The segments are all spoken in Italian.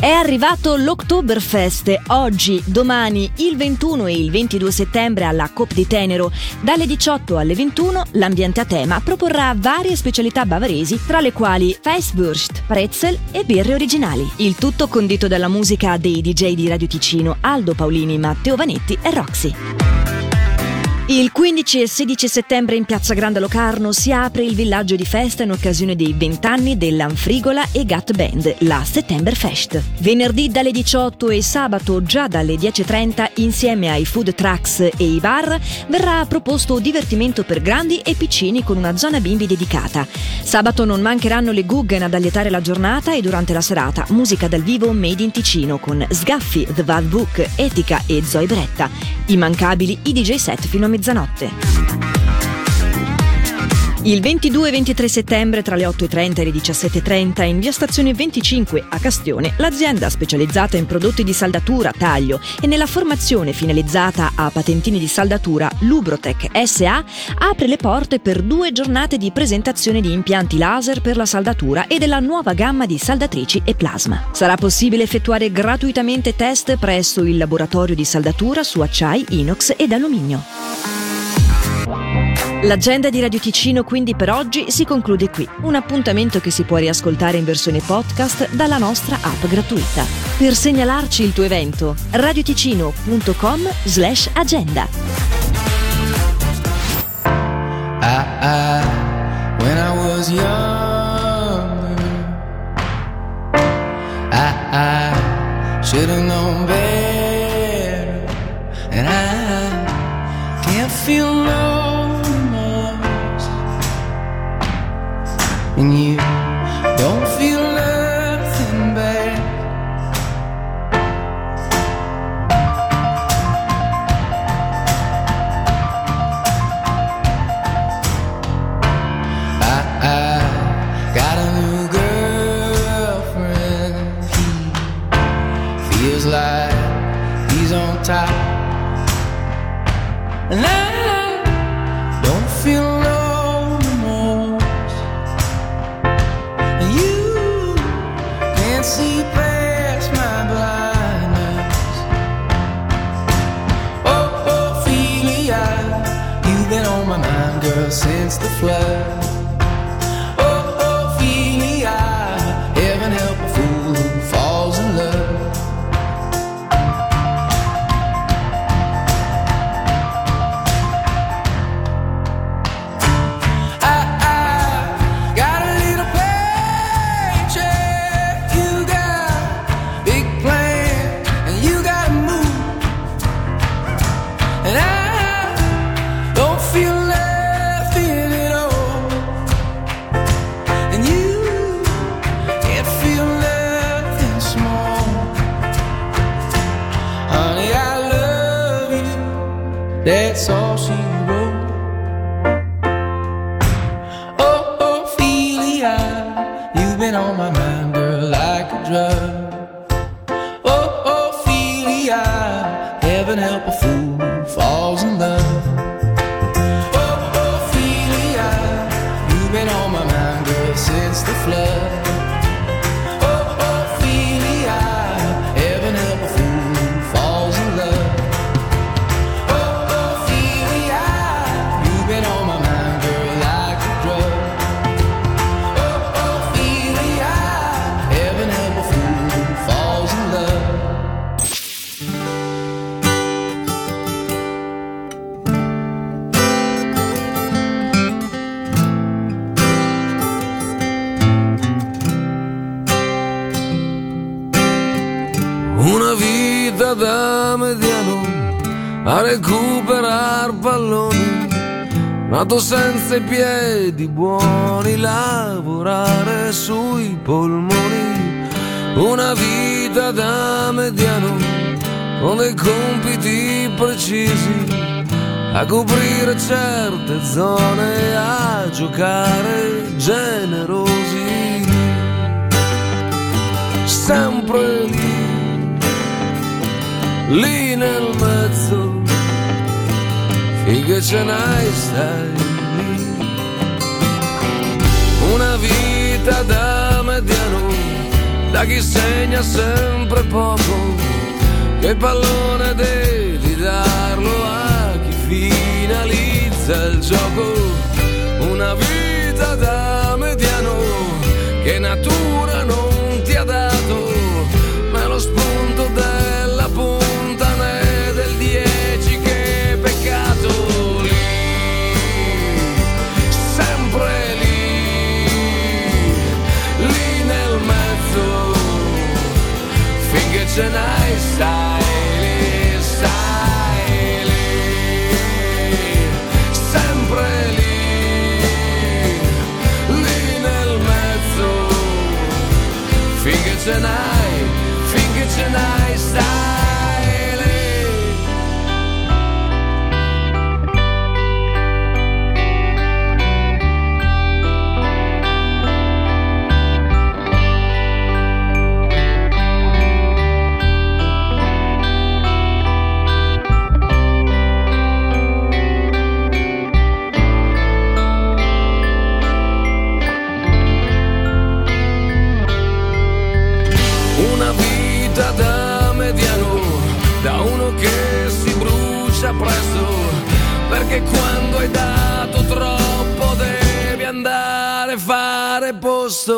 È arrivato l'Oktoberfest oggi, domani, il 21 e il 22 settembre alla Cop di Tenero. Dalle 18 alle 21 l'ambiente a tema proporrà varie specialità bavaresi, tra le quali Feisswurst, pretzel e birre originali. Il tutto condito dalla musica dei DJ di Radio Ticino, Aldo Paolini, Matteo Vanetti e Roxy. Il 15 e 16 settembre in Piazza Grande Locarno si apre il villaggio di festa in occasione dei 20 anni dell'Anfrigola e Gat Band, la Settemberfest. Venerdì dalle 18 e sabato già dalle 10.30 insieme ai food trucks e i bar verrà proposto divertimento per grandi e piccini con una zona bimbi dedicata. Sabato non mancheranno le Guggen ad allietare la giornata e durante la serata musica dal vivo made in Ticino con Sgaffi, The Bad Book, Etica e Zoe Bretta. Immancabili i DJ set fino a mezzanotte. Il 22 e 23 settembre tra le 8.30 e le 17.30 in via Stazione 25 a Castione, l'azienda specializzata in prodotti di saldatura, taglio e nella formazione finalizzata a patentini di saldatura Lubrotec SA apre le porte per due giornate di presentazione di impianti laser per la saldatura e della nuova gamma di saldatrici e plasma. Sarà possibile effettuare gratuitamente test presso il laboratorio di saldatura su acciai, inox ed alluminio. L'agenda di Radio Ticino quindi per oggi si conclude qui. Un appuntamento che si può riascoltare in versione podcast dalla nostra app gratuita. Per segnalarci il tuo evento, radioticino.com slash agenda. I, I, my mind, girl, since the flood. A recuperare palloni, nato senza i piedi buoni, lavorare sui polmoni. Una vita da mediano con dei compiti precisi a coprire certe zone, a giocare generosi. Sempre lì lì nel mezzo finché ce n'hai stai lì. Una vita da mediano, da chi segna sempre poco, che pallone devi darlo a chi finalizza il gioco. Una vita da mediano, che natura non perché quando hai dato troppo devi andare a fare posto.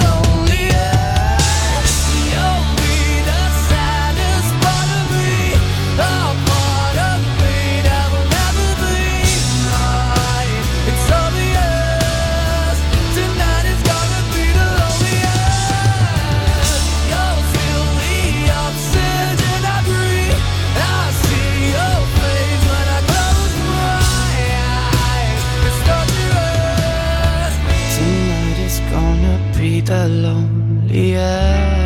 The lonely. Yeah.